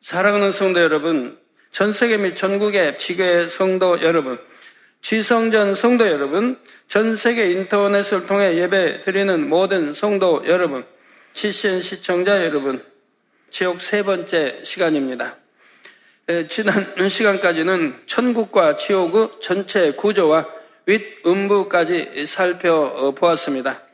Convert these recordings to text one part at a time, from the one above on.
사랑하는 성도 여러분, 전 세계 및 전국의 지교의 성도 여러분, 지성전 성도 여러분, 전 세계 인터넷을 통해 예배 드리는 모든 성도 여러분, CCN 시청자 여러분, 지옥 세 번째 시간입니다. 지난 시간까지는 천국과 지옥의 전체 구조와 윗음부까지 살펴보았습니다.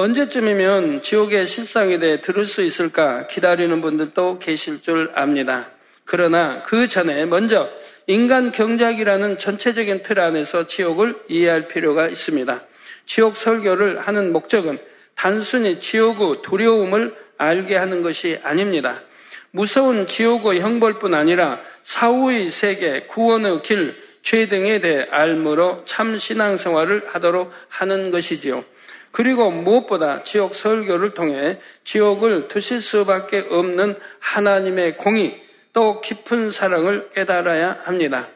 언제쯤이면 지옥의 실상에 대해 들을 수 있을까 기다리는 분들도 계실 줄 압니다. 그러나 그 전에 먼저 인간 경작이라는 전체적인 틀 안에서 지옥을 이해할 필요가 있습니다. 지옥 설교를 하는 목적은 단순히 지옥의 두려움을 알게 하는 것이 아닙니다. 무서운 지옥의 형벌뿐 아니라 사후의 세계, 구원의 길, 죄 등에 대해 알므로 참 신앙생활을 하도록 하는 것이지요. 그리고 무엇보다 지옥 설교를 통해 지옥을 두실 수밖에 없는 하나님의 공의, 또 깊은 사랑을 깨달아야 합니다.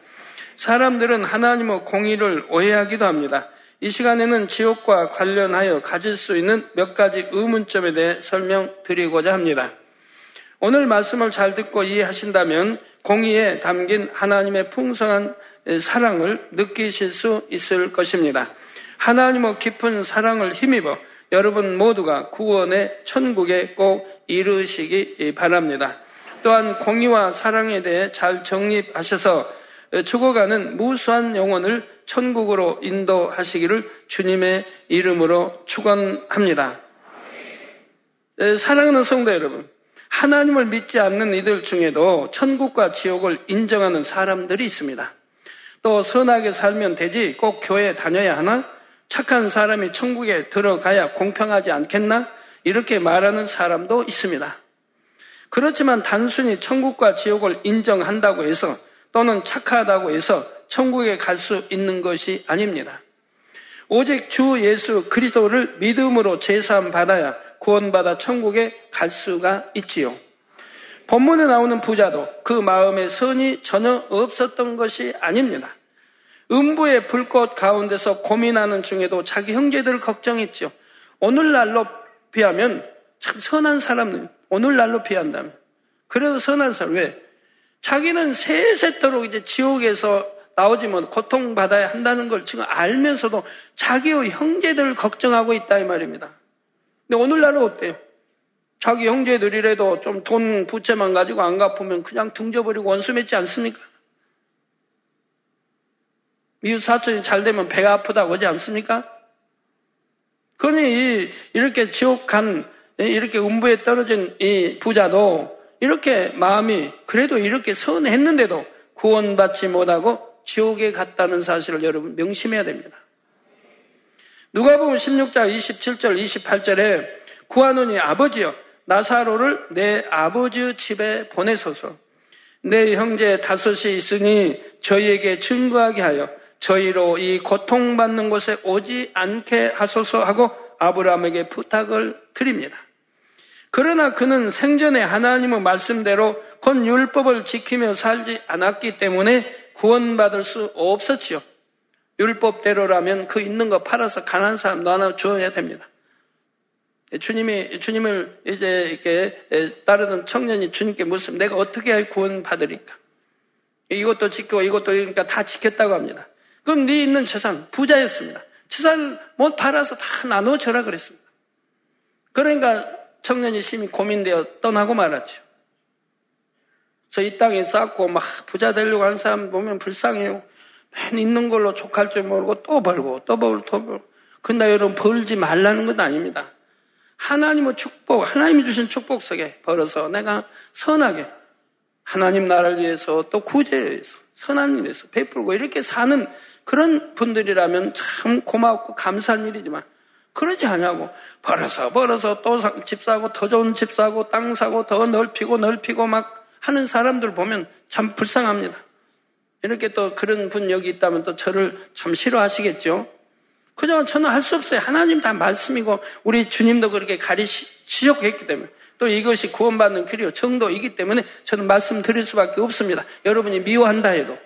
사람들은 하나님의 공의를 오해하기도 합니다. 이 시간에는 지옥과 관련하여 가질 수 있는 몇 가지 의문점에 대해 설명드리고자 합니다. 오늘 말씀을 잘 듣고 이해하신다면 공의에 담긴 하나님의 풍성한 사랑을 느끼실 수 있을 것입니다. 하나님의 깊은 사랑을 힘입어 여러분 모두가 구원의 천국에 꼭 이르시기 바랍니다. 또한 공의와 사랑에 대해 잘 정립하셔서 죽어가는 무수한 영혼을 천국으로 인도하시기를 주님의 이름으로 축원합니다. 사랑하는 성도 여러분, 하나님을 믿지 않는 이들 중에도 천국과 지옥을 인정하는 사람들이 있습니다. 또 선하게 살면 되지 꼭 교회 다녀야 하나? 착한 사람이 천국에 들어가야 공평하지 않겠나? 이렇게 말하는 사람도 있습니다. 그렇지만 단순히 천국과 지옥을 인정한다고 해서 또는 착하다고 해서 천국에 갈 수 있는 것이 아닙니다. 오직 주 예수 그리스도를 믿음으로 제사함 받아야 구원받아 천국에 갈 수가 있지요. 본문에 나오는 부자도 그 마음에 선이 전혀 없었던 것이 아닙니다. 음부의 불꽃 가운데서 고민하는 중에도 자기 형제들을 걱정했죠. 오늘날로 비하면 참 선한 사람은 오늘날로 피한다면. 그래도 선한 사람, 왜? 자기는 세세토록 이제 지옥에서 나오지 못, 고통받아야 한다는 걸 지금 알면서도 자기의 형제들을 걱정하고 있다, 이 말입니다. 근데 오늘날은 어때요? 자기 형제들이라도 좀 돈 부채만 가지고 안 갚으면 그냥 등져버리고 원수 맺지 않습니까? 이웃 사촌이 잘 되면 배가 아프다고 하지 않습니까? 그러니 이렇게 지옥 간 이렇게 음부에 떨어진 이 부자도 이렇게 마음이 그래도 이렇게 선했는데도 구원받지 못하고 지옥에 갔다는 사실을 여러분 명심해야 됩니다. 누가 보면 16장 27절 28절에 구하노니 아버지여 나사로를 내 아버지 집에 보내소서 내 형제 다섯이 있으니 저희에게 증거하게 하여 저희로 이 고통받는 곳에 오지 않게 하소서 하고 아브라함에게 부탁을 드립니다. 그러나 그는 생전에 하나님의 말씀대로 곧 율법을 지키며 살지 않았기 때문에 구원받을 수 없었지요. 율법대로라면 그 있는 거 팔아서 가난한 사람 나눠 줘야 됩니다. 주님이, 주님을 이제 이렇게 따르던 청년이 주님께 묻으면 내가 어떻게 할 구원 받으리까? 이것도 지키고 이것도 그러니까 다 지켰다고 합니다. 그럼 네 있는 재산, 부자였습니다. 재산을 못 팔아서 다 나눠 줘라 그랬습니다. 그러니까 청년이 심히 고민되어 떠나고 말았죠. 그래서 이 땅에 쌓고 막 부자 되려고 하는 사람 보면 불쌍해요. 맨 있는 걸로 족할 줄 모르고 또 벌고 또 벌고 또 벌고. 근데 여러분 벌지 말라는 건 아닙니다. 하나님의 축복, 하나님이 주신 축복 속에 벌어서 내가 선하게 하나님 나라를 위해서 또 구제를 위해서 선한 일에서 베풀고 이렇게 사는 그런 분들이라면 참 고맙고 감사한 일이지만 그러지 않냐고. 벌어서 벌어서 또 집 사고 더 좋은 집 사고 땅 사고 더 넓히고 넓히고 막 하는 사람들 보면 참 불쌍합니다. 이렇게 또 그런 분 여기 있다면 또 저를 참 싫어하시겠죠. 그저 저는 할 수 없어요. 하나님 다 말씀이고 우리 주님도 그렇게 가리시셨기 때문에 또 이것이 구원받는 길이요 정도이기 때문에 저는 말씀드릴 수밖에 없습니다. 여러분이 미워한다 해도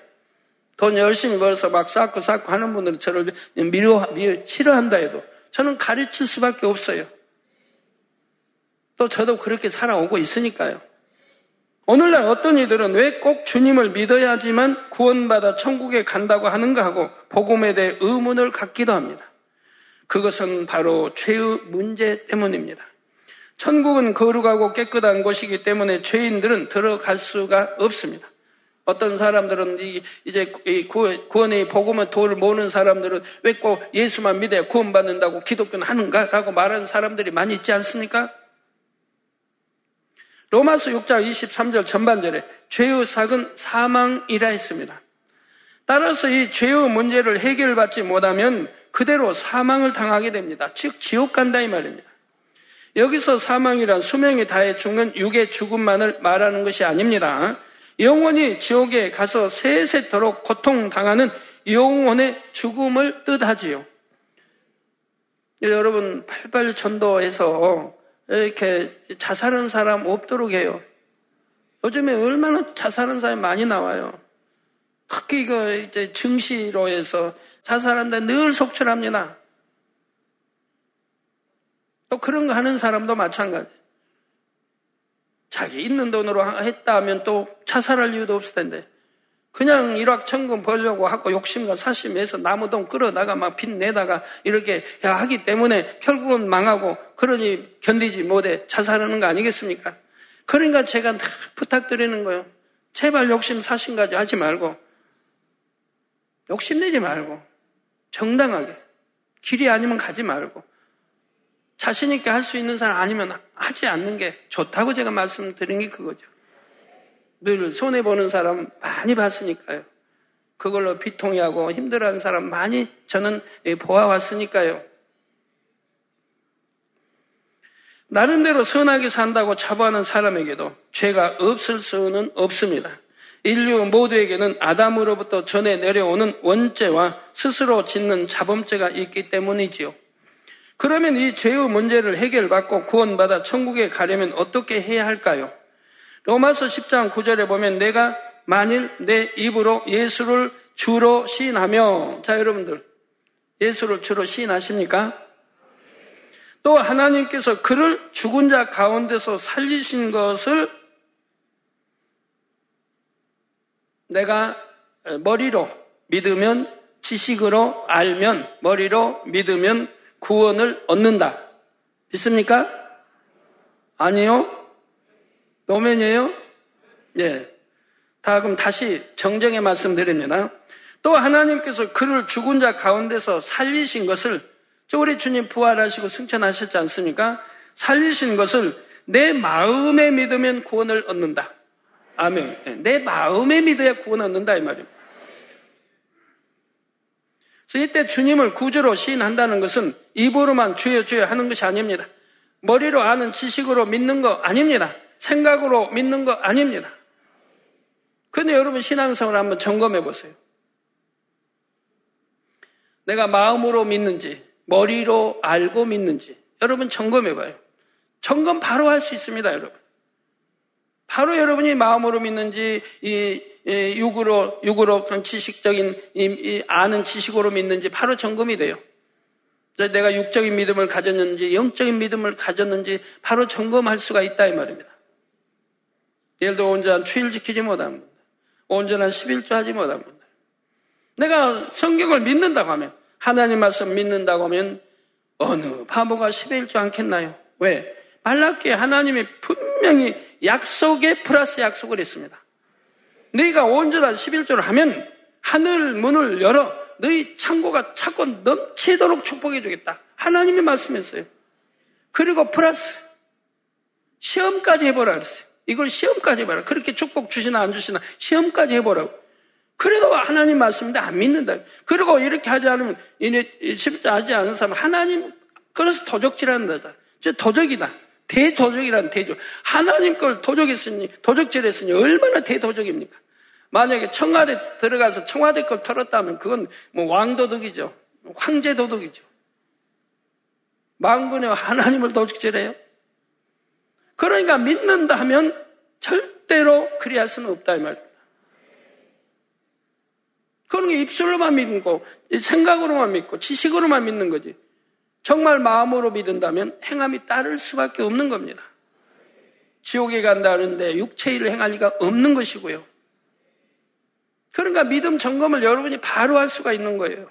돈 열심히 벌어서 막 쌓고 쌓고 하는 분들은 저를 미워, 미워 싫어한다 해도 저는 가르칠 수밖에 없어요. 또 저도 그렇게 살아오고 있으니까요. 오늘날 어떤 이들은 왜 꼭 주님을 믿어야지만 구원받아 천국에 간다고 하는가 하고 복음에 대해 의문을 갖기도 합니다. 그것은 바로 죄의 문제 때문입니다. 천국은 거룩하고 깨끗한 곳이기 때문에 죄인들은 들어갈 수가 없습니다. 어떤 사람들은 이제 구원의 복음의 도를 모는 사람들은 왜 꼭 예수만 믿어야 구원받는다고 기독교는 하는가라고 말하는 사람들이 많이 있지 않습니까? 로마서 6장 23절 전반절에 죄의 삭은 사망이라 했습니다. 따라서 이 죄의 문제를 해결받지 못하면 그대로 사망을 당하게 됩니다. 즉 지옥 간다 이 말입니다. 여기서 사망이란 수명이 다해 죽는 육의 죽음만을 말하는 것이 아닙니다. 영원히 지옥에 가서 세세토록 고통당하는 영혼의 죽음을 뜻하지요. 여러분, 팔팔 전도에서 이렇게 자살한 사람 없도록 해요. 요즘에 얼마나 자살한 사람이 많이 나와요. 특히 그 이제 증시로 해서 자살한다 늘 속출합니다. 또 그런 거 하는 사람도 마찬가지. 자기 있는 돈으로 했다 하면 또 자살할 이유도 없을 텐데. 그냥 일확천금 벌려고 하고 욕심과 사심에서 나무돈 끌어다가 막 빚내다가 이렇게 하기 때문에 결국은 망하고 그러니 견디지 못해 자살하는 거 아니겠습니까? 그러니까 제가 부탁드리는 거예요. 제발 욕심 사심까지 하지 말고 욕심내지 말고 정당하게 길이 아니면 가지 말고 자신 있게 할 수 있는 사람 아니면 하지 않는 게 좋다고 제가 말씀드린 게 그거죠. 늘 손해 보는 사람 많이 봤으니까요. 그걸로 비통해하고 힘들어하는 사람 많이 저는 보아왔으니까요. 나름대로 선하게 산다고 자부하는 사람에게도 죄가 없을 수는 없습니다. 인류 모두에게는 아담으로부터 전해 내려오는 원죄와 스스로 짓는 자범죄가 있기 때문이지요. 그러면 이 죄의 문제를 해결받고 구원받아 천국에 가려면 어떻게 해야 할까요? 로마서 10장 9절에 보면 내가 만일 내 입으로 예수를 주로 시인하며 자 여러분들 예수를 주로 시인하십니까? 또 하나님께서 그를 죽은 자 가운데서 살리신 것을 내가 머리로 믿으면 지식으로 알면 머리로 믿으면 구원을 얻는다. 믿습니까? 아니요. 노면이에요? 예. 다 그럼 다시 정정해 말씀드립니다. 또 하나님께서 그를 죽은 자 가운데서 살리신 것을 우리 주님 부활하시고 승천하셨지 않습니까? 살리신 것을 내 마음에 믿으면 구원을 얻는다. 아멘. 예. 내 마음에 믿어야 구원 얻는다 이 말입니다. 이때 주님을 구주로 시인한다는 것은 입으로만 주여 주여 하는 것이 아닙니다. 머리로 아는 지식으로 믿는 거 아닙니다. 생각으로 믿는 거 아닙니다. 근데 여러분 신앙성을 한번 점검해 보세요. 내가 마음으로 믿는지, 머리로 알고 믿는지, 여러분 점검해 봐요. 점검 바로 할 수 있습니다, 여러분. 바로 여러분이 마음으로 믿는지, 이, 이 육으로, 육으로 어떤 지식적인, 이, 이 아는 지식으로 믿는지 바로 점검이 돼요. 내가 육적인 믿음을 가졌는지, 영적인 믿음을 가졌는지 바로 점검할 수가 있다, 이 말입니다. 예를 들어 온전한 추일 지키지 못합니다. 온전한 11조 하지 못합니다. 내가 성경을 믿는다고 하면, 하나님 말씀 믿는다고 하면, 어느 바보가 11조 않겠나요? 왜? 말라기에 하나님이 분명히 약속에 플러스 약속을 했습니다. 너희가 온전한 11조를 하면 하늘 문을 열어 너희 창고가 차고 넘치도록 축복해 주겠다. 하나님이 말씀했어요. 그리고 플러스 시험까지 해보라 그랬어요. 이걸 시험까지 해보라. 그렇게 축복 주시나 안 주시나 시험까지 해보라고. 그래도 하나님 말씀인데 안 믿는다. 그리고 이렇게 하지 않으면 이제 쉽지 하지 않은 사람 하나님 그래서 도적질한다. 저 도적이다. 대도적이란 대적. 하나님 걸 도적했으니, 도적질했으니 얼마나 대도적입니까? 만약에 청와대 들어가서 청와대 걸 털었다면 그건 뭐 왕도덕이죠. 황제도덕이죠. 망군의 하나님을 도적질해요? 그러니까 믿는다 하면 절대로 그리할 수는 없다 이 말입니다. 그런 게 입술로만 믿고 생각으로만 믿고 지식으로만 믿는 거지. 정말 마음으로 믿는다면 행함이 따를 수밖에 없는 겁니다. 지옥에 간다는데 육체 일을 행할 리가 없는 것이고요. 그러니까 믿음 점검을 여러분이 바로 할 수가 있는 거예요.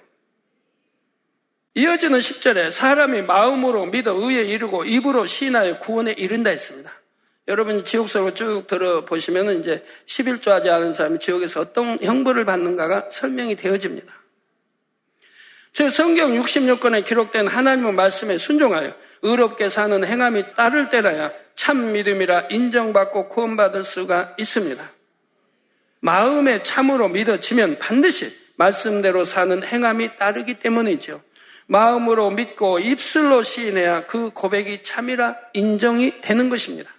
이어지는 10절에 사람이 마음으로 믿어 의에 이르고 입으로 시인하여 구원에 이른다 했습니다. 여러분이 지옥서로 쭉 들어보시면 이제 11조 하지 않은 사람이 지옥에서 어떤 형벌을 받는가가 설명이 되어집니다. 저 성경 66권에 기록된 하나님의 말씀에 순종하여 의롭게 사는 행함이 따를 때라야 참 믿음이라 인정받고 구원받을 수가 있습니다. 마음에 참으로 믿어지면 반드시 말씀대로 사는 행함이 따르기 때문이죠. 마음으로 믿고 입술로 시인해야 그 고백이 참이라 인정이 되는 것입니다.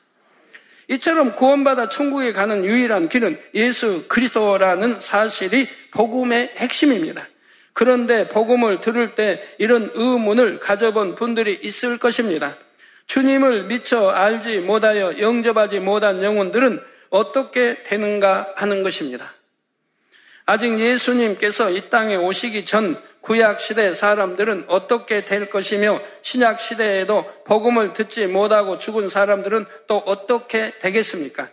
이처럼 구원받아 천국에 가는 유일한 길은 예수 그리스도라는 사실이 복음의 핵심입니다. 그런데 복음을 들을 때 이런 의문을 가져본 분들이 있을 것입니다. 주님을 미처 알지 못하여 영접하지 못한 영혼들은 어떻게 되는가 하는 것입니다. 아직 예수님께서 이 땅에 오시기 전 구약 시대 사람들은 어떻게 될 것이며 신약 시대에도 복음을 듣지 못하고 죽은 사람들은 또 어떻게 되겠습니까?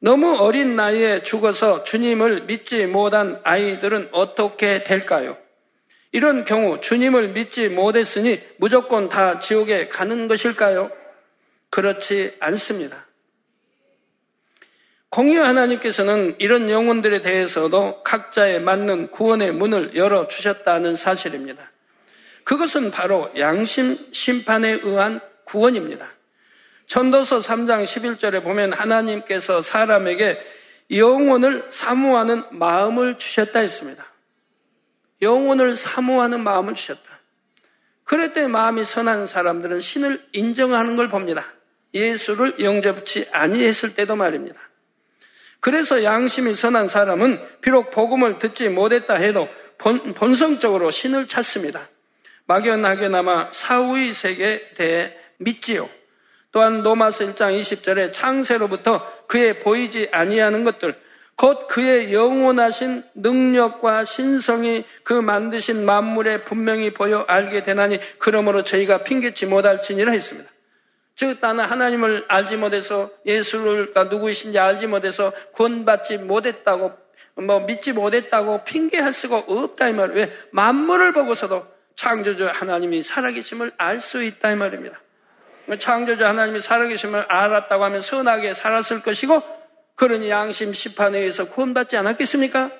너무 어린 나이에 죽어서 주님을 믿지 못한 아이들은 어떻게 될까요? 이런 경우 주님을 믿지 못했으니 무조건 다 지옥에 가는 것일까요? 그렇지 않습니다. 공유 하나님께서는 이런 영혼들에 대해서도 각자에 맞는 구원의 문을 열어 주셨다는 사실입니다. 그것은 바로 양심 심판에 의한 구원입니다. 전도서 3장 11절에 보면 하나님께서 사람에게 영혼을 사모하는 마음을 주셨다 했습니다. 영혼을 사모하는 마음을 주셨다. 그럴 때 마음이 선한 사람들은 신을 인정하는 걸 봅니다. 예수를 영접치 아니했을 때도 말입니다. 그래서 양심이 선한 사람은 비록 복음을 듣지 못했다 해도 본, 성적으로 신을 찾습니다. 막연하게나마 사후의 세계에 대해 믿지요. 또한 노마스 1장 20절에 창세로부터 그의 보이지 아니하는 것들, 곧 그의 영원하신 능력과 신성이 그 만드신 만물에 분명히 보여 알게 되나니 그러므로 저희가 핑계치 못할지니라 했습니다. 즉 나는 하나님을 알지 못해서 예수를 누구이신지 알지 못해서 구원받지 못했다고 뭐 믿지 못했다고 핑계할 수가 없다 이 말. 왜 만물을 보고서도 창조주 하나님이 살아계심을 알 수 있다 이 말입니다. 창조주 하나님이 살아계심을 알았다고 하면 선하게 살았을 것이고 그러니 양심 심판에 의해서 구원받지 않았겠습니까?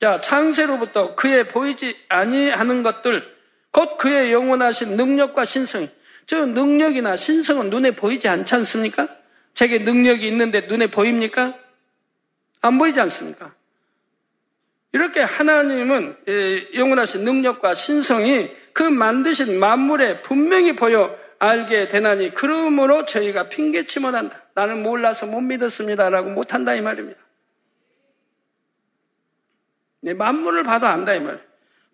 자, 창세로부터 그의 보이지 아니하는 것들, 곧 그의 영원하신 능력과 신성, 저 능력이나 신성은 눈에 보이지 않지 않습니까? 제게 능력이 있는데 눈에 보입니까? 안 보이지 않습니까? 이렇게 하나님은 영원하신 능력과 신성이 그 만드신 만물에 분명히 보여 알게 되나니 그러므로 저희가 핑계치 못한다. 나는 몰라서 못 믿었습니다라고 못한다 이 말입니다. 네, 만물을 봐도 안다 이 말.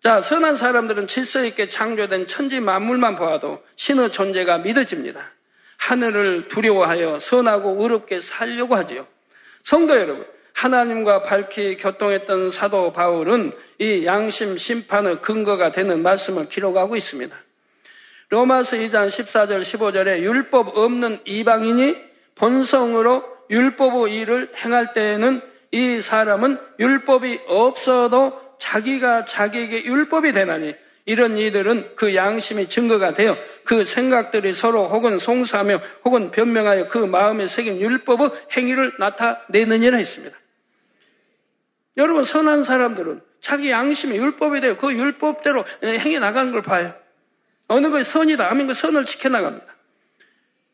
자, 선한 사람들은 질서 있게 창조된 천지 만물만 보아도 신의 존재가 믿어집니다. 하늘을 두려워하여 선하고 의롭게 살려고 하지요. 성도 여러분, 하나님과 밝히 교통했던 사도 바울은 이 양심 심판의 근거가 되는 말씀을 기록하고 있습니다. 로마서 2장 14절 15절에 율법 없는 이방인이 본성으로 율법의 일을 행할 때에는 이 사람은 율법이 없어도 자기가 자기에게 율법이 되나니 이런 이들은 그 양심이 증거가 되어 그 생각들이 서로 혹은 송사하며 혹은 변명하여 그 마음에 새긴 율법의 행위를 나타내느니라 했습니다. 여러분 선한 사람들은 자기 양심이 율법이 되어 그 율법대로 행해 나가는 걸 봐요. 어느 것이 선이다 하면 그 선을 지켜나갑니다.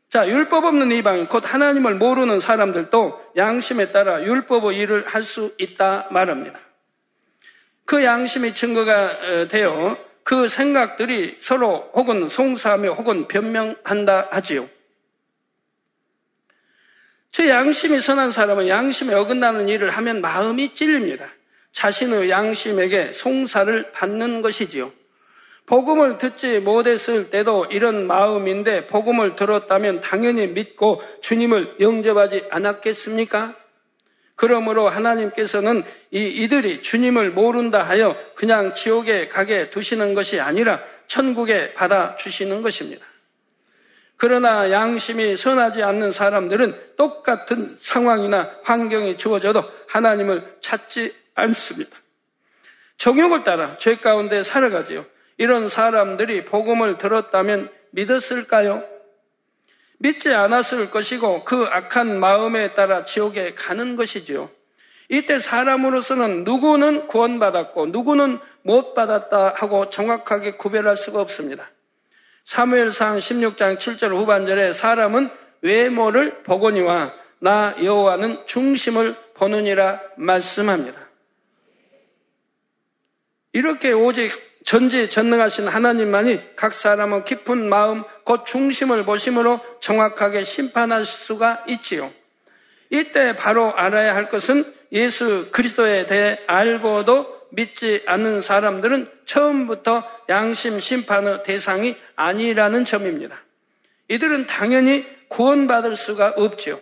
자, 율법 없는 이방인, 곧 하나님을 모르는 사람들도 양심에 따라 율법의 일을 할 수 있다 말합니다. 그 양심이 증거가 되어 그 생각들이 서로 혹은 송사하며 혹은 변명한다 하지요. 제 양심이 선한 사람은 양심에 어긋나는 일을 하면 마음이 찔립니다. 자신의 양심에게 송사를 받는 것이지요. 복음을 듣지 못했을 때도 이런 마음인데 복음을 들었다면 당연히 믿고 주님을 영접하지 않았겠습니까? 그러므로 하나님께서는 이 이들이 주님을 모른다 하여 그냥 지옥에 가게 두시는 것이 아니라 천국에 받아 주시는 것입니다. 그러나 양심이 선하지 않는 사람들은 똑같은 상황이나 환경이 주어져도 하나님을 찾지 않습니다. 정욕을 따라 죄 가운데 살아가지요. 이런 사람들이 복음을 들었다면 믿었을까요? 믿지 않았을 것이고 그 악한 마음에 따라 지옥에 가는 것이지요. 이때 사람으로서는 누구는 구원받았고 누구는 못 받았다 하고 정확하게 구별할 수가 없습니다. 사무엘상 16장 7절 후반절에 사람은 외모를 보거니와 나 여호와는 중심을 보느니라 말씀합니다. 이렇게 오직 전지 전능하신 하나님만이 각 사람의 깊은 마음, 곧 중심을 보심으로 정확하게 심판하실 수가 있지요. 이때 바로 알아야 할 것은 예수 그리스도에 대해 알고도 믿지 않는 사람들은 처음부터 양심 심판의 대상이 아니라는 점입니다. 이들은 당연히 구원받을 수가 없지요.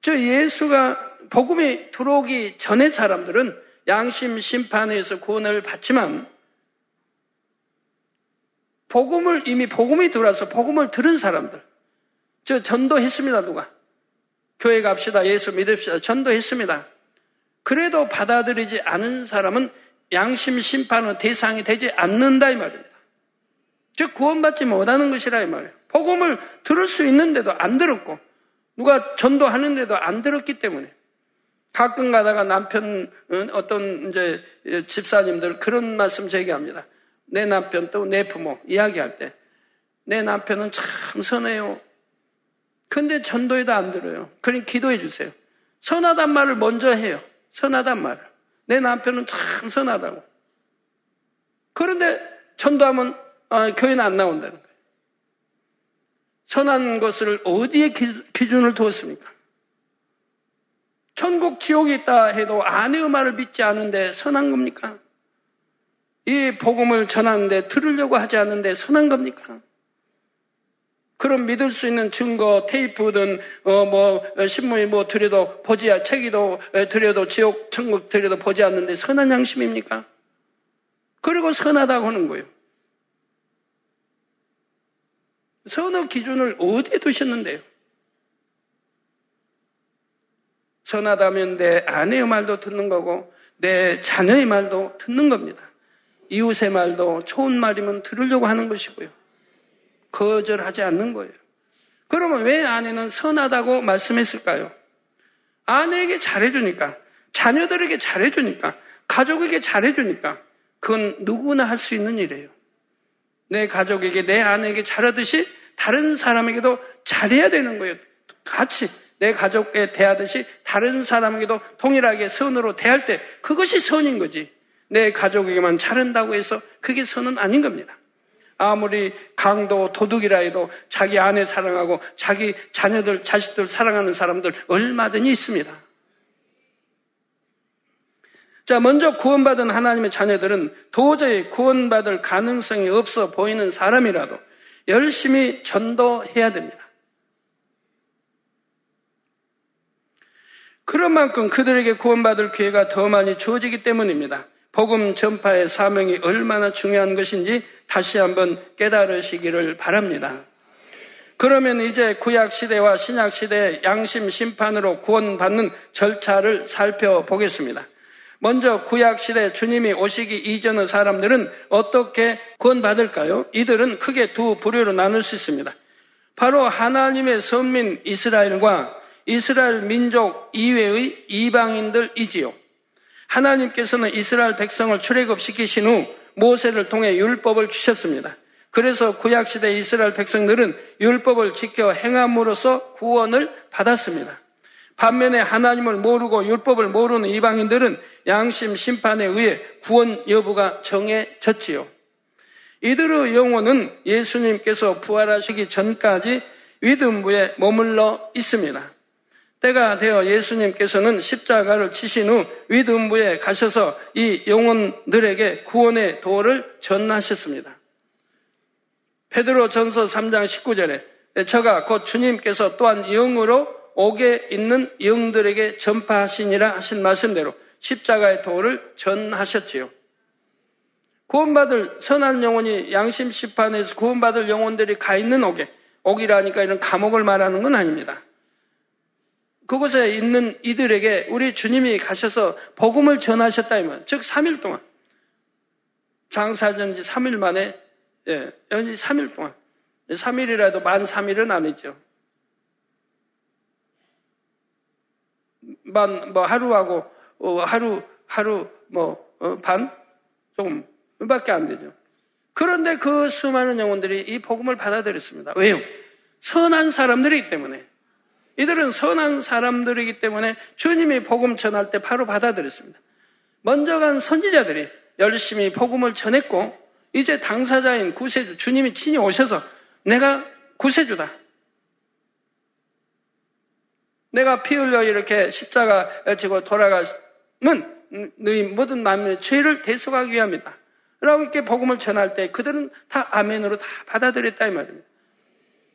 저 예수가 복음이 들어오기 전의 사람들은 양심 심판에서 구원을 받지만 복음을 이미 복음이 들어와서 복음을 들은 사람들 저 전도했습니다 누가 교회 갑시다 예수 믿읍시다 전도했습니다 그래도 받아들이지 않은 사람은 양심 심판의 대상이 되지 않는다 이 말입니다. 즉 구원받지 못하는 것이라 이 말이에요. 복음을 들을 수 있는데도 안 들었고 누가 전도하는데도 안 들었기 때문에 가끔 가다가 남편 어떤 이제 집사님들 그런 말씀 제기합니다. 내 남편 또 내 부모 이야기할 때 내 남편은 참 선해요. 근데 전도에도 안 들어요. 그러니 기도해 주세요. 선하단 말을 먼저 해요. 선하단 말을. 내 남편은 참 선하다고. 그런데 전도하면 어, 교회는 안 나온다는 거예요. 선한 것을 어디에 기, 준을 두었습니까? 천국 지옥이 있다 해도 아내의 말을 믿지 않은데 선한 겁니까? 이 복음을 전하는데 들으려고 하지 않는데 선한 겁니까? 그럼 믿을 수 있는 증거, 테이프든, 어, 뭐, 신문이 뭐 드려도 보지, 책이도 드려도 지옥, 천국 드려도 보지 않는데 선한 양심입니까? 그리고 선하다고 하는 거예요. 선의 기준을 어디에 두셨는데요? 선하다면 내 아내의 말도 듣는 거고, 내 자녀의 말도 듣는 겁니다. 이웃의 말도 좋은 말이면 들으려고 하는 것이고요. 거절하지 않는 거예요. 그러면 왜 아내는 선하다고 말씀했을까요? 아내에게 잘해주니까, 자녀들에게 잘해주니까, 가족에게 잘해주니까, 그건 누구나 할 수 있는 일이에요. 내 가족에게, 내 아내에게 잘하듯이 다른 사람에게도 잘해야 되는 거예요. 같이 내 가족에 대하듯이 다른 사람에게도 동일하게 선으로 대할 때 그것이 선인 거지. 내 가족에게만 잘한다고 해서 그게 선은 아닌 겁니다. 아무리 강도 도둑이라 해도 자기 아내 사랑하고 자기 자녀들, 자식들 사랑하는 사람들 얼마든지 있습니다. 자, 먼저 구원받은 하나님의 자녀들은 도저히 구원받을 가능성이 없어 보이는 사람이라도 열심히 전도해야 됩니다. 그런 만큼 그들에게 구원받을 기회가 더 많이 주어지기 때문입니다. 복음 전파의 사명이 얼마나 중요한 것인지 다시 한번 깨달으시기를 바랍니다. 그러면 이제 구약 시대와 신약 시대의 양심 심판으로 구원받는 절차를 살펴보겠습니다. 먼저 구약 시대 주님이 오시기 이전의 사람들은 어떻게 구원받을까요? 이들은 크게 두 부류로 나눌 수 있습니다. 바로 하나님의 선민 이스라엘과 이스라엘 민족 이외의 이방인들이지요. 하나님께서는 이스라엘 백성을 출애굽시키신 후 모세를 통해 율법을 주셨습니다. 그래서 구약시대 이스라엘 백성들은 율법을 지켜 행함으로써 구원을 받았습니다. 반면에 하나님을 모르고 율법을 모르는 이방인들은 양심 심판에 의해 구원 여부가 정해졌지요. 이들의 영혼은 예수님께서 부활하시기 전까지 위등부에 머물러 있습니다. 때가 되어 예수님께서는 십자가를 치신 후 위등부에 가셔서 이 영혼들에게 구원의 도를 전하셨습니다. 베드로 전서 3장 19절에 저가 곧 주님께서 또한 영으로 옥에 있는 영들에게 전파하시니라 하신 말씀대로 십자가의 도를 전하셨지요. 구원받을 선한 영혼이 양심 심판에서 구원받을 영혼들이 가 있는 옥에 옥이라니까 이런 감옥을 말하는 건 아닙니다. 그곳에 있는 이들에게 우리 주님이 가셔서 복음을 전하셨다 이말. 즉 3일 동안 장사전지 3일 만에 예, 연지 3일 동안 3일이라도 만 3일은 아니죠. 만 뭐 하루하고 어, 하루 하루 뭐반 어, 조금밖에 안 되죠. 그런데 그 수많은 영혼들이 이 복음을 받아들였습니다. 왜요? 선한 사람들이기 때문에. 이들은 선한 사람들이기 때문에 주님이 복음 전할 때 바로 받아들였습니다. 먼저 간 선지자들이 열심히 복음을 전했고 이제 당사자인 구세주 주님이 친히 오셔서 내가 구세주다. 내가 피 흘려 이렇게 십자가 지고 돌아가면 너희 모든 만민의 죄를 대속하기 위함이다. 라고 이렇게 복음을 전할 때 그들은 다 아멘으로 다 받아들였다 이 말입니다.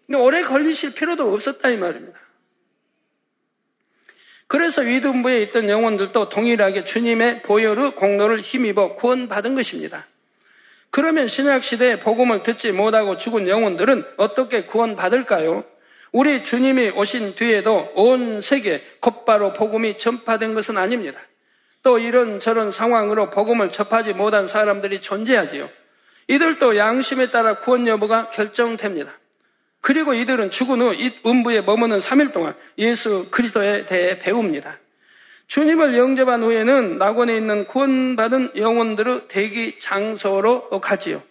근데 오래 걸리실 필요도 없었다 이 말입니다. 그래서 위둔부에 있던 영혼들도 동일하게 주님의 보혈의 공로를 힘입어 구원받은 것입니다. 그러면 신약 시대에 복음을 듣지 못하고 죽은 영혼들은 어떻게 구원받을까요? 우리 주님이 오신 뒤에도 온 세계 곧바로 복음이 전파된 것은 아닙니다. 또 이런 저런 상황으로 복음을 접하지 못한 사람들이 존재하지요. 이들도 양심에 따라 구원 여부가 결정됩니다. 그리고 이들은 죽은 후 이 음부에 머무는 3일 동안 예수 그리스도에 대해 배웁니다. 주님을 영접한 후에는 낙원에 있는 구원받은 영혼들의 대기 장소로 가지요.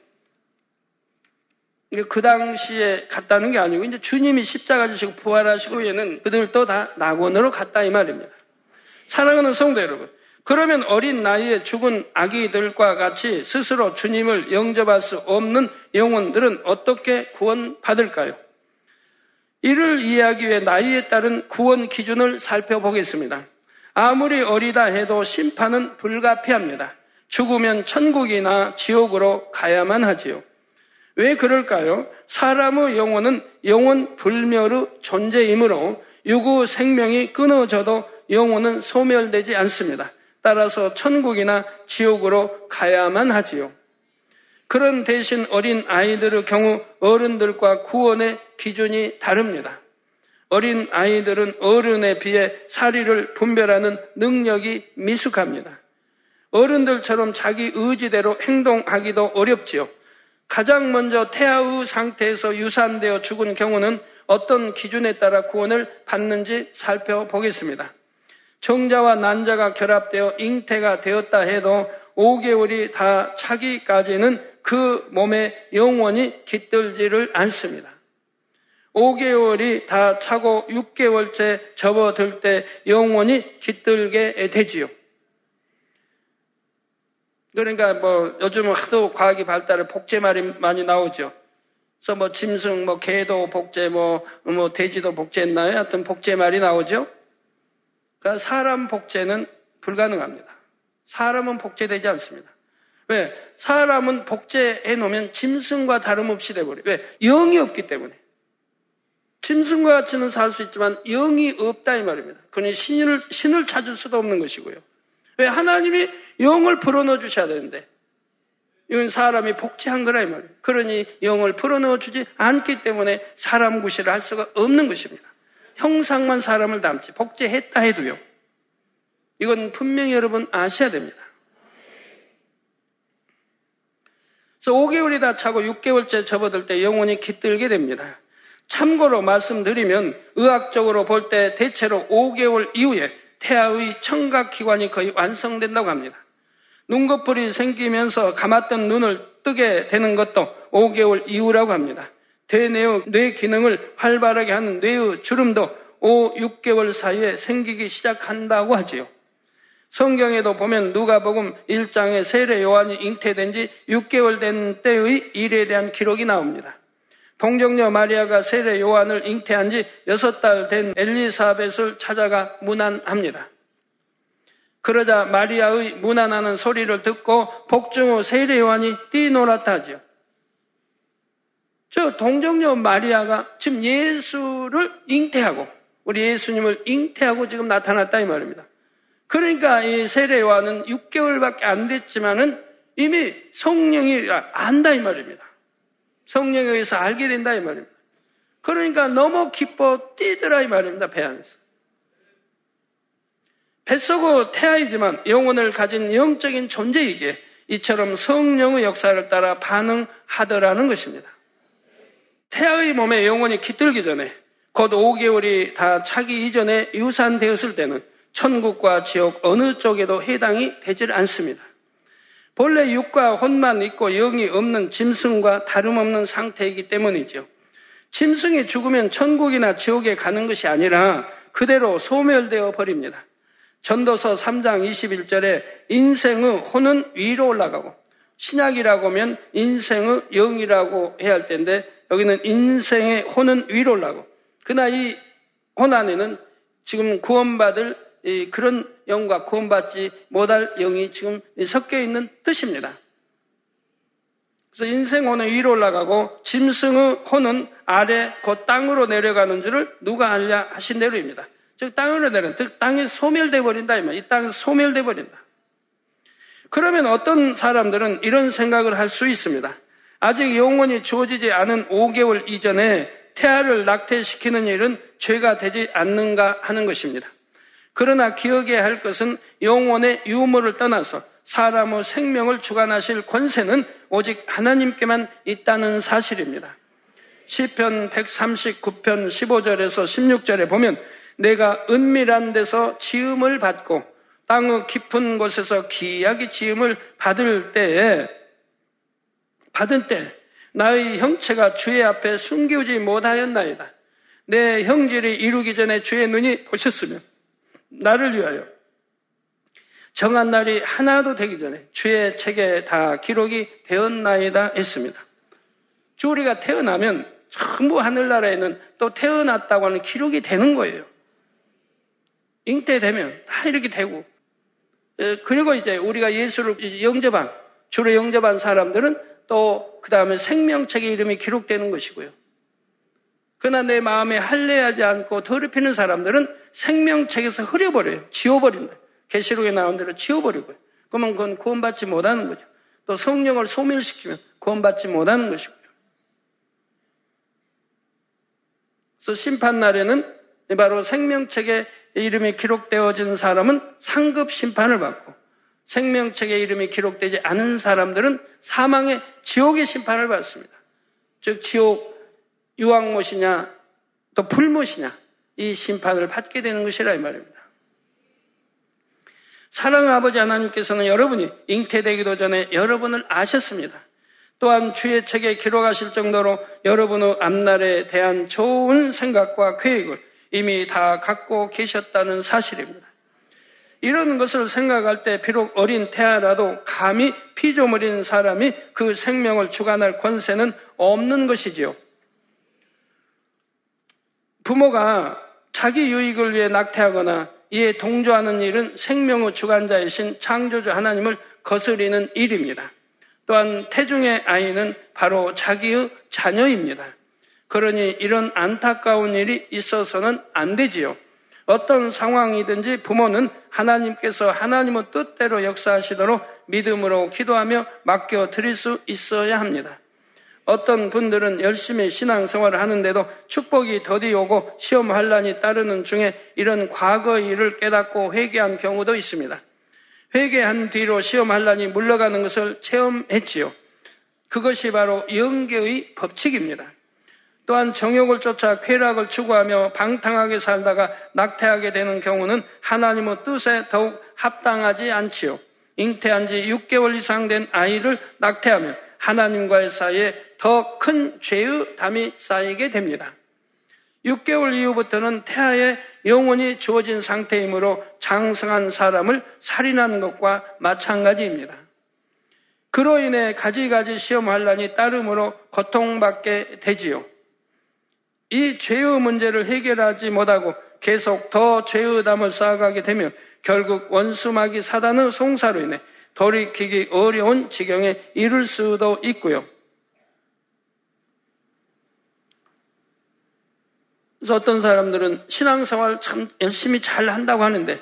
그 당시에 갔다는 게 아니고 이제 주님이 십자가 지시고 부활하시고 후에는 그들도 다 낙원으로 갔다 이 말입니다. 사랑하는 성도 여러분, 그러면 어린 나이에 죽은 아기들과 같이 스스로 주님을 영접할 수 없는 영혼들은 어떻게 구원받을까요? 이를 이해하기 위해 나이에 따른 구원 기준을 살펴보겠습니다. 아무리 어리다 해도 심판은 불가피합니다. 죽으면 천국이나 지옥으로 가야만 하지요. 왜 그럴까요? 사람의 영혼은 영혼 불멸의 존재이므로 유구 생명이 끊어져도 영혼은 소멸되지 않습니다. 따라서 천국이나 지옥으로 가야만 하지요. 그런 대신 어린 아이들의 경우 어른들과 구원의 기준이 다릅니다. 어린 아이들은 어른에 비해 사리를 분별하는 능력이 미숙합니다. 어른들처럼 자기 의지대로 행동하기도 어렵지요. 가장 먼저 태아의 상태에서 유산되어 죽은 경우는 어떤 기준에 따라 구원을 받는지 살펴보겠습니다. 정자와 난자가 결합되어 잉태가 되었다 해도 5개월이 다 차기까지는 그 몸에 영원히 깃들지를 않습니다. 5개월이 다 차고 6개월째 접어들 때 영원히 깃들게 되지요. 그러니까 뭐 요즘은 하도 과학이 발달해 복제 말이 많이 나오죠. 그래서 뭐 짐승, 뭐 개도 복제, 뭐, 뭐 돼지도 복제했나요? 하여튼 복제 말이 나오죠. 그러니까 사람 복제는 불가능합니다. 사람은 복제되지 않습니다. 왜? 사람은 복제해 놓으면 짐승과 다름없이 돼버려요. 왜? 영이 없기 때문에. 짐승과 같이는 살 수 있지만 영이 없다 이 말입니다. 그러니 신을, 신을 찾을 수도 없는 것이고요. 왜? 하나님이 영을 불어넣어 주셔야 되는데 이건 사람이 복제한 거라 이 말이에요. 그러니 영을 불어넣어 주지 않기 때문에 사람 구실을 할 수가 없는 것입니다. 형상만 사람을 닮지 복제했다 해도요. 이건 분명히 여러분 아셔야 됩니다. 그래서 5개월이 다 차고 6개월째 접어들 때 영혼이 깃들게 됩니다. 참고로 말씀드리면 의학적으로 볼 때 대체로 5개월 이후에 태아의 청각기관이 거의 완성된다고 합니다. 눈꺼풀이 생기면서 감았던 눈을 뜨게 되는 것도 5개월 이후라고 합니다. 대뇌의 뇌 기능을 활발하게 하는 뇌의 주름도 5, 6개월 사이에 생기기 시작한다고 하지요. 성경에도 보면 누가복음 1장에 세례 요한이 잉태된 지 6개월 된 때의 일에 대한 기록이 나옵니다. 동정녀 마리아가 세례 요한을 잉태한 지 6달 된 엘리사벳을 찾아가 문안합니다. 그러자 마리아의 문안하는 소리를 듣고 복중 후 세례 요한이 뛰놀았다 하죠. 저 동정녀 마리아가 지금 예수를 잉태하고 우리 예수님을 잉태하고 지금 나타났다 이 말입니다. 그러니까 이 세례와는 6개월밖에 안 됐지만은 이미 성령이 안다 이 말입니다. 성령에 의해서 알게 된다 이 말입니다. 그러니까 너무 기뻐 뛰더라 이 말입니다. 배 안에서. 뱃속의 태아이지만 영혼을 가진 영적인 존재이기에 이처럼 성령의 역사를 따라 반응하더라는 것입니다. 태아의 몸에 영혼이 깃들기 전에 곧 5개월이 다 차기 이전에 유산되었을 때는 천국과 지옥 어느 쪽에도 해당이 되질 않습니다. 본래 육과 혼만 있고 영이 없는 짐승과 다름없는 상태이기 때문이죠. 짐승이 죽으면 천국이나 지옥에 가는 것이 아니라 그대로 소멸되어 버립니다. 전도서 3장 21절에 인생의 혼은 위로 올라가고 신약이라고 하면 인생의 영이라고 해야 할 텐데 여기는 인생의 혼은 위로 올라가고 그러나 이 혼 안에는 지금 구원받을 그런 영과 구원받지 못할 영이 지금 섞여 있는 뜻입니다. 그래서 인생 혼은 위로 올라가고 짐승의 혼은 아래 곧 땅으로 내려가는 줄을 누가 알냐 하신 대로입니다. 즉 땅으로 내려 즉 땅이 소멸돼 버린다 이 땅이 소멸돼 버린다. 그러면 어떤 사람들은 이런 생각을 할 수 있습니다. 아직 영원히 주어지지 않은 5개월 이전에 태아를 낙태시키는 일은 죄가 되지 않는가 하는 것입니다. 그러나 기억해야 할 것은 영혼의 유무를 떠나서 사람의 생명을 주관하실 권세는 오직 하나님께만 있다는 사실입니다. 시편 139편 15절에서 16절에 보면 내가 은밀한 데서 지음을 받고 땅의 깊은 곳에서 기이하게 지음을 받을 때에 받은 때 나의 형체가 주의 앞에 숨기지 못하였나이다. 내 형질이 이루기 전에 주의 눈이 보셨으면 나를 위하여 정한 날이 하나도 되기 전에 주의 책에 다 기록이 되었나이다 했습니다. 주 우리가 태어나면 전부 하늘나라에는 또 태어났다고 하는 기록이 되는 거예요. 잉태되면 다 이렇게 되고 그리고 이제 우리가 예수를 영접한 주로 영접한 사람들은 또 그 다음에 생명책의 이름이 기록되는 것이고요. 그러나 내 마음에 할례하지 않고 더럽히는 사람들은 생명책에서 흐려버려요. 지워버린다. 계시록에 나온 대로 지워버리고요. 그러면 그건 구원받지 못하는 거죠. 또 성령을 소멸시키면 구원받지 못하는 것이고요. 그래서 심판 날에는 바로 생명책에 이름이 기록되어진 사람은 상급 심판을 받고 생명책에 이름이 기록되지 않은 사람들은 사망의 지옥의 심판을 받습니다. 즉 지옥 유황못이냐 또 불못이냐 이 심판을 받게 되는 것이라 이 말입니다. 사랑의 아버지 하나님께서는 여러분이 잉태되기도 전에 여러분을 아셨습니다. 또한 주의 책에 기록하실 정도로 여러분의 앞날에 대한 좋은 생각과 계획을 이미 다 갖고 계셨다는 사실입니다. 이런 것을 생각할 때 비록 어린 태아라도 감히 피조물인 사람이 그 생명을 주관할 권세는 없는 것이지요. 부모가 자기 유익을 위해 낙태하거나 이에 동조하는 일은 생명의 주관자이신 창조주 하나님을 거스리는 일입니다. 또한 태중의 아이는 바로 자기의 자녀입니다. 그러니 이런 안타까운 일이 있어서는 안 되지요. 어떤 상황이든지 부모는 하나님께서 하나님의 뜻대로 역사하시도록 믿음으로 기도하며 맡겨 드릴 수 있어야 합니다. 어떤 분들은 열심히 신앙생활을 하는데도 축복이 더디 오고 시험 환란이 따르는 중에 이런 과거 일을 깨닫고 회개한 경우도 있습니다. 회개한 뒤로 시험 환란이 물러가는 것을 체험했지요. 그것이 바로 영계의 법칙입니다. 또한 정욕을 쫓아 쾌락을 추구하며 방탕하게 살다가 낙태하게 되는 경우는 하나님의 뜻에 더욱 합당하지 않지요. 잉태한 지 6개월 이상 된 아이를 낙태하면 하나님과의 사이에 더 큰 죄의 담이 쌓이게 됩니다. 6개월 이후부터는 태아에 영혼이 주어진 상태이므로 장성한 사람을 살인하는 것과 마찬가지입니다. 그로 인해 가지가지 시험 환란이 따름으로 고통받게 되지요. 이 죄의 문제를 해결하지 못하고 계속 더 죄의 담을 쌓아가게 되면 결국 원수마귀 사단의 송사로 인해 돌이키기 어려운 지경에 이를 수도 있고요. 그래서 어떤 사람들은 신앙생활 참 열심히 잘 한다고 하는데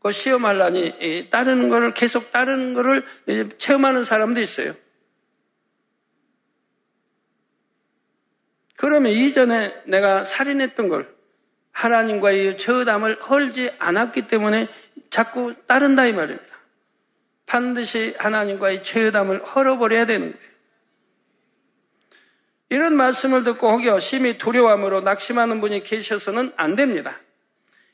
그 시험하려니 따르는 거를 계속 따르는 거를 체험하는 사람도 있어요. 그러면 이전에 내가 살인했던 걸 하나님과의 저담을 헐지 않았기 때문에 자꾸 따른다 이 말입니다. 반드시 하나님과의 죄담을 헐어버려야 되는 거예요. 이런 말씀을 듣고 혹여 심히 두려움으로 낙심하는 분이 계셔서는 안 됩니다.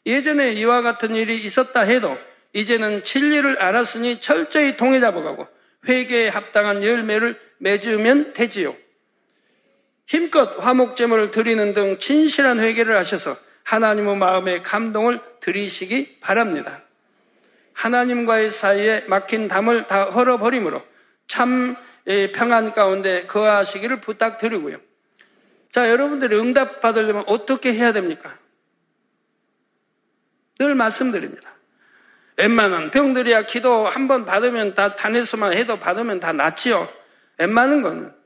예전에 이와 같은 일이 있었다 해도 이제는 진리를 알았으니 철저히 통해 잡아가고 회개에 합당한 열매를 맺으면 되지요. 힘껏 화목제물을 드리는 등 진실한 회개를 하셔서 하나님의 마음에 감동을 드리시기 바랍니다. 하나님과의 사이에 막힌 담을 다 헐어버림으로 참 평안 가운데 거하시기를 부탁드리고요. 자, 여러분들이 응답 받으려면 어떻게 해야 됩니까? 늘 말씀드립니다. 웬만한 병들이야 기도 한 번 받으면 다 단에서만 해도 받으면 다 낫지요. 웬만한 건.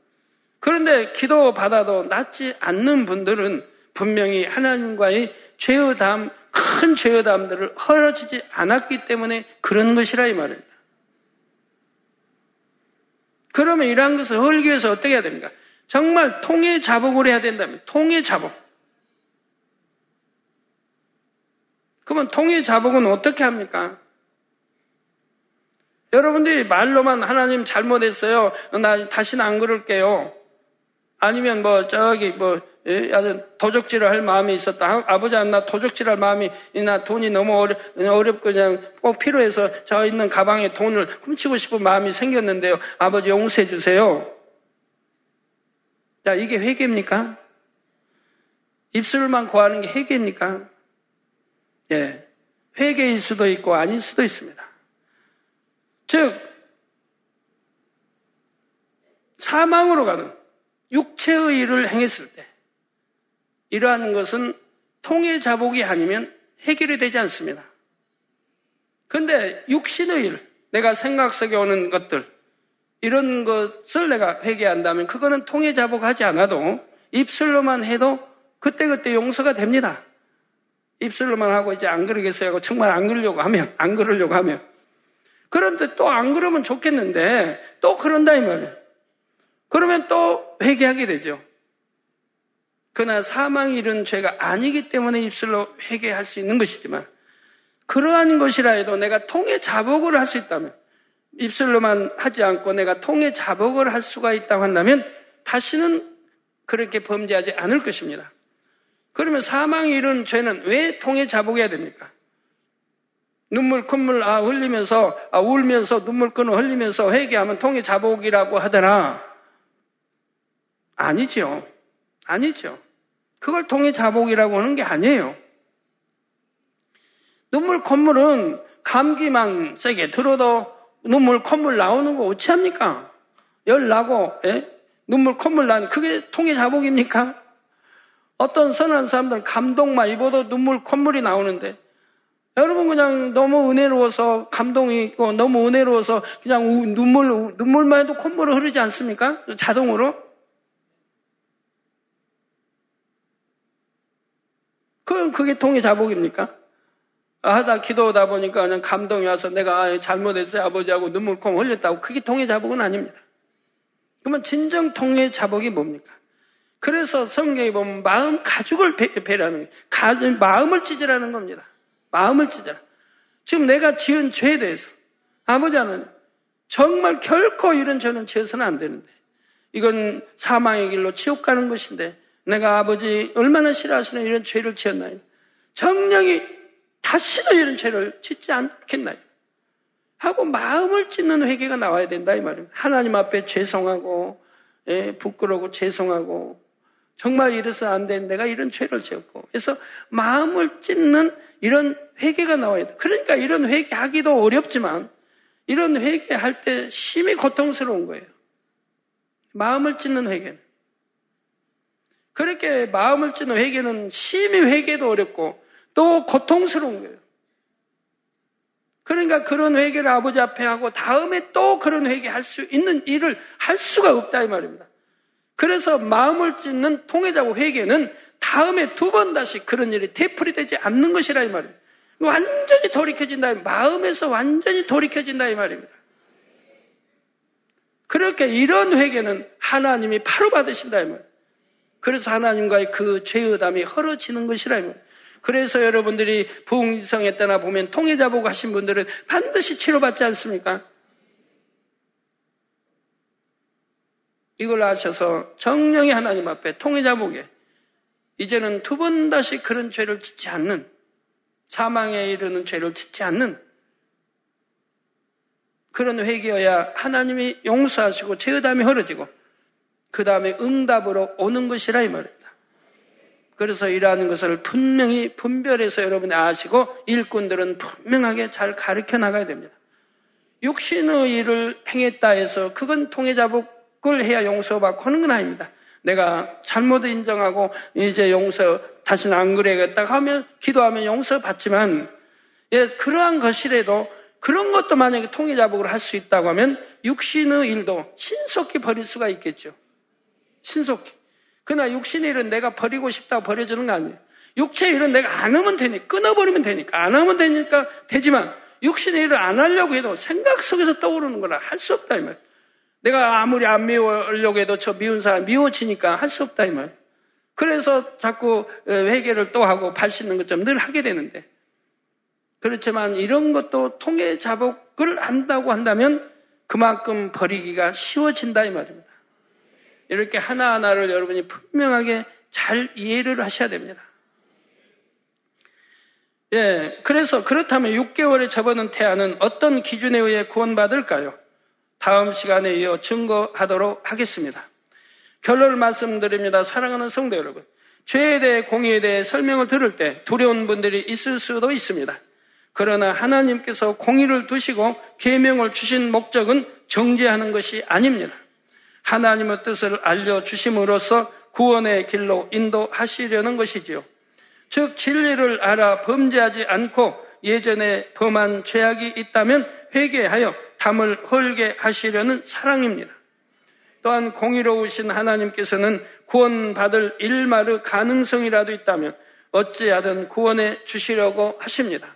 그런데 기도 받아도 낫지 않는 분들은 분명히 하나님과의 죄의 담, 큰 죄의 담들을 헐어지지 않았기 때문에 그런 것이라 이 말입니다. 그러면 이러한 것을 헐기 위해서 어떻게 해야 됩니까? 정말 통해 자복을 해야 된다면 통해 자복. 그러면 통해 자복은 어떻게 합니까? 여러분들이 말로만 하나님 잘못했어요. 나 다시는 안 그럴게요. 아니면 뭐 저기 뭐 예, 아주 도적질을 할 마음이 있었다. 아버지 나 도적질할 마음이 나 돈이 너무 어렵고 그냥 꼭 필요해서 저 있는 가방에 돈을 훔치고 싶은 마음이 생겼는데요. 아버지 용서해 주세요. 자 이게 회개입니까? 입술만 구하는 게 회개입니까? 예, 회개일 수도 있고 아닐 수도 있습니다. 즉 사망으로 가는 육체의 일을 행했을 때 이러한 것은 통해 자복이 아니면 해결이 되지 않습니다. 근데 육신의 일, 내가 생각 속에 오는 것들, 이런 것을 내가 회개한다면 그거는 통해 자복하지 않아도 입술로만 해도 그때그때 용서가 됩니다. 입술로만 하고 이제 안 그러겠어요 하고 정말 안 그러려고 하면, 안 그러려고 하면. 그런데 또 안 그러면 좋겠는데 또 그런다 이 말이에요. 그러면 또 회개하게 되죠. 그러나 사망이 이런 죄가 아니기 때문에 입술로 회개할 수 있는 것이지만 그러한 것이라 해도 내가 통해 자복을 할 수 있다면 입술로만 하지 않고 내가 통해 자복을 할 수가 있다고 한다면 다시는 그렇게 범죄하지 않을 것입니다. 그러면 사망이 이런 죄는 왜 통해 자복해야 됩니까? 눈물 콧물 아 흘리면서 아 울면서 눈물 끊어 흘리면서 회개하면 통해 자복이라고 하더라. 아니죠. 아니죠. 그걸 통해 자복이라고 하는 게 아니에요. 눈물, 콧물은 감기만 세게 들어도 눈물, 콧물 나오는 거 어찌합니까? 열 나고, 예? 눈물, 콧물 나는 그게 통해 자복입니까? 어떤 선한 사람들은 감동만 입어도 눈물, 콧물이 나오는데 여러분 그냥 너무 은혜로워서 감동이 있고 너무 은혜로워서 그냥 눈물, 눈물만 해도 콧물을 흐르지 않습니까? 자동으로? 그럼 그게 통의 자복입니까? 하다 기도하다 보니까 그냥 감동이 와서 내가 잘못했어요 아버지하고 눈물콩 흘렸다고 그게 통의 자복은 아닙니다. 그러면 진정 통의 자복이 뭡니까? 그래서 성경에 보면 마음 가죽을 배라는 거예요. 마음을 찢으라는 겁니다. 마음을 찢어라. 지금 내가 지은 죄에 대해서 아버지 하나님 정말 결코 이런 죄는 지어서는 안 되는데 이건 사망의 길로 지옥 가는 것인데 내가 아버지 얼마나 싫어하시는 이런 죄를 지었나요? 정령이 다시는 이런 죄를 짓지 않겠나요? 하고 마음을 찢는 회개가 나와야 된다 이 말입니다. 하나님 앞에 죄송하고 예, 부끄러고 죄송하고 정말 이래서 안 된 내가 이런 죄를 지었고 그래서 마음을 찢는 이런 회개가 나와야 돼. 그러니까 이런 회개하기도 어렵지만 이런 회개할 때 심히 고통스러운 거예요. 마음을 찢는 회개는. 그렇게 마음을 찢는 회개는 심히 회개도 어렵고 또 고통스러운 거예요. 그러니까 그런 회개를 아버지 앞에 하고 다음에 또 그런 회개 할 수 있는 일을 할 수가 없다 이 말입니다. 그래서 마음을 찢는 통해자고 회개는 다음에 두 번 다시 그런 일이 되풀이되지 않는 것이라 이 말입니다. 완전히 돌이켜진다. 마음에서 완전히 돌이켜진다 이 말입니다. 그렇게 이런 회개는 하나님이 바로 받으신다 이 말. 그래서 하나님과의 그 죄의담이 헐어지는 것이라. 그래서 여러분들이 부흥성에 떠나 보면 통해자 보고 하신 분들은 반드시 치료받지 않습니까? 이걸 아셔서 정령이 하나님 앞에 통해자 보게 이제는 두 번 다시 그런 죄를 짓지 않는 사망에 이르는 죄를 짓지 않는 그런 회개여야 하나님이 용서하시고 죄의담이 헐어지고 그 다음에 응답으로 오는 것이라 이 말입니다. 그래서 이러한 것을 분명히 분별해서 여러분이 아시고 일꾼들은 분명하게 잘 가르쳐 나가야 됩니다. 육신의 일을 행했다 해서 그건 통해자복을 해야 용서받고 하는 건 아닙니다. 내가 잘못 인정하고 이제 용서 다시는 안 그래야겠다 하면 기도하면 용서 받지만 예, 그러한 것이라도 그런 것도 만약에 통해자복을 할 수 있다고 하면 육신의 일도 신속히 버릴 수가 있겠죠. 신속히. 그러나 육신의 일은 내가 버리고 싶다고 버려주는 거 아니에요. 육체의 일은 내가 안 하면 되니까, 끊어버리면 되니까, 안 하면 되니까 되지만, 육신의 일을 안 하려고 해도 생각 속에서 떠오르는 거라 할 수 없다, 이 말. 내가 아무리 안 미워하려고 해도 저 미운 사람 미워지니까 할 수 없다, 이 말. 그래서 자꾸 회개를 또 하고 발 씻는 것좀 늘 하게 되는데. 그렇지만 이런 것도 통해 자복을 한다고 한다면 그만큼 버리기가 쉬워진다, 이 말입니다. 이렇게 하나하나를 여러분이 분명하게 잘 이해를 하셔야 됩니다. 예, 그래서 그렇다면 6개월에 접어든 태아는 어떤 기준에 의해 구원받을까요? 다음 시간에 이어 증거하도록 하겠습니다. 결론을 말씀드립니다. 사랑하는 성도 여러분. 죄에 대해 공의에 대해 설명을 들을 때 두려운 분들이 있을 수도 있습니다. 그러나 하나님께서 공의를 두시고 계명을 주신 목적은 정죄하는 것이 아닙니다. 하나님의 뜻을 알려주심으로써 구원의 길로 인도하시려는 것이지요. 즉, 진리를 알아 범죄하지 않고 예전에 범한 죄악이 있다면 회개하여 담을 헐게 하시려는 사랑입니다. 또한 공의로우신 하나님께서는 구원받을 일말의 가능성이라도 있다면 어찌하든 구원해 주시려고 하십니다.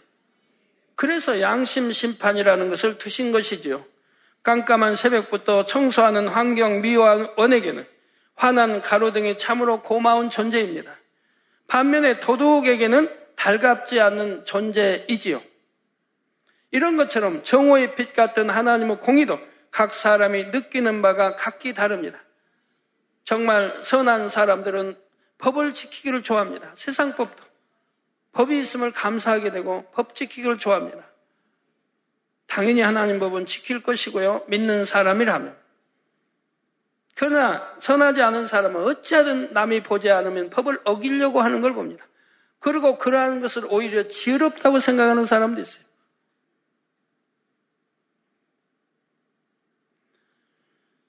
그래서 양심 심판이라는 것을 두신 것이지요. 깜깜한 새벽부터 청소하는 환경 미화원에게는 환한 가로등이 참으로 고마운 존재입니다. 반면에 도둑에게는 달갑지 않는 존재이지요. 이런 것처럼 정오의 빛 같은 하나님의 공의도 각 사람이 느끼는 바가 각기 다릅니다. 정말 선한 사람들은 법을 지키기를 좋아합니다. 세상 법도. 법이 있음을 감사하게 되고 법 지키기를 좋아합니다. 당연히 하나님 법은 지킬 것이고요. 믿는 사람이라면. 그러나 선하지 않은 사람은 어찌하든 남이 보지 않으면 법을 어기려고 하는 걸 봅니다. 그리고 그러한 것을 오히려 지혜롭다고 생각하는 사람도 있어요.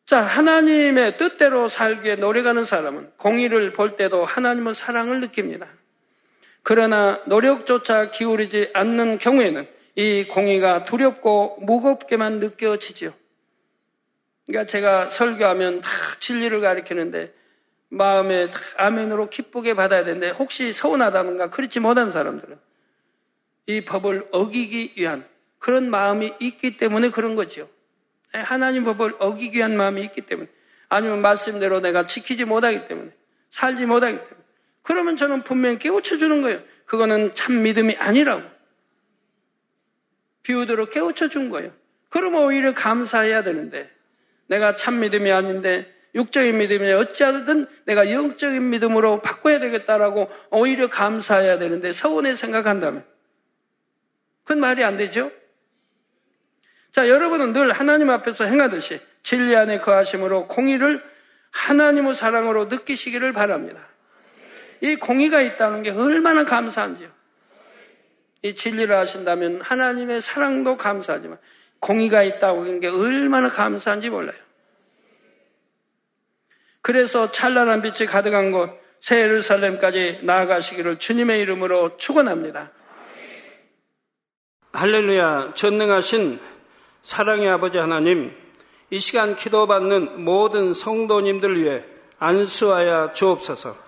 자, 하나님의 뜻대로 살기에 노력하는 사람은 공의를 볼 때도 하나님의 사랑을 느낍니다. 그러나 노력조차 기울이지 않는 경우에는 이 공의가 두렵고 무겁게만 느껴지죠. 그러니까 제가 설교하면 다 진리를 가리키는데 마음에 다 아멘으로 기쁘게 받아야 되는데 혹시 서운하다든가 그렇지 못한 사람들은 이 법을 어기기 위한 그런 마음이 있기 때문에 그런 거죠. 하나님 법을 어기기 위한 마음이 있기 때문에 아니면 말씀대로 내가 지키지 못하기 때문에 살지 못하기 때문에 그러면 저는 분명히 깨우쳐 주는 거예요. 그거는 참 믿음이 아니라고. 비우도록 깨우쳐 준 거예요. 그러면 오히려 감사해야 되는데 내가 참 믿음이 아닌데 육적인 믿음이 어찌하든 내가 영적인 믿음으로 바꿔야 되겠다라고 오히려 감사해야 되는데 서운해 생각한다면 그건 말이 안 되죠? 자, 여러분은 늘 하나님 앞에서 행하듯이 진리 안에 거하심으로 공의를 하나님의 사랑으로 느끼시기를 바랍니다. 이 공의가 있다는 게 얼마나 감사한지요. 이 진리를 하신다면 하나님의 사랑도 감사하지만 공의가 있다고 하는 게 얼마나 감사한지 몰라요. 그래서 찬란한 빛이 가득한 곳, 새 예루살렘까지 나아가시기를 주님의 이름으로 축원합니다. 할렐루야, 전능하신 사랑의 아버지 하나님, 이 시간 기도받는 모든 성도님들 위해 안수하여 주옵소서.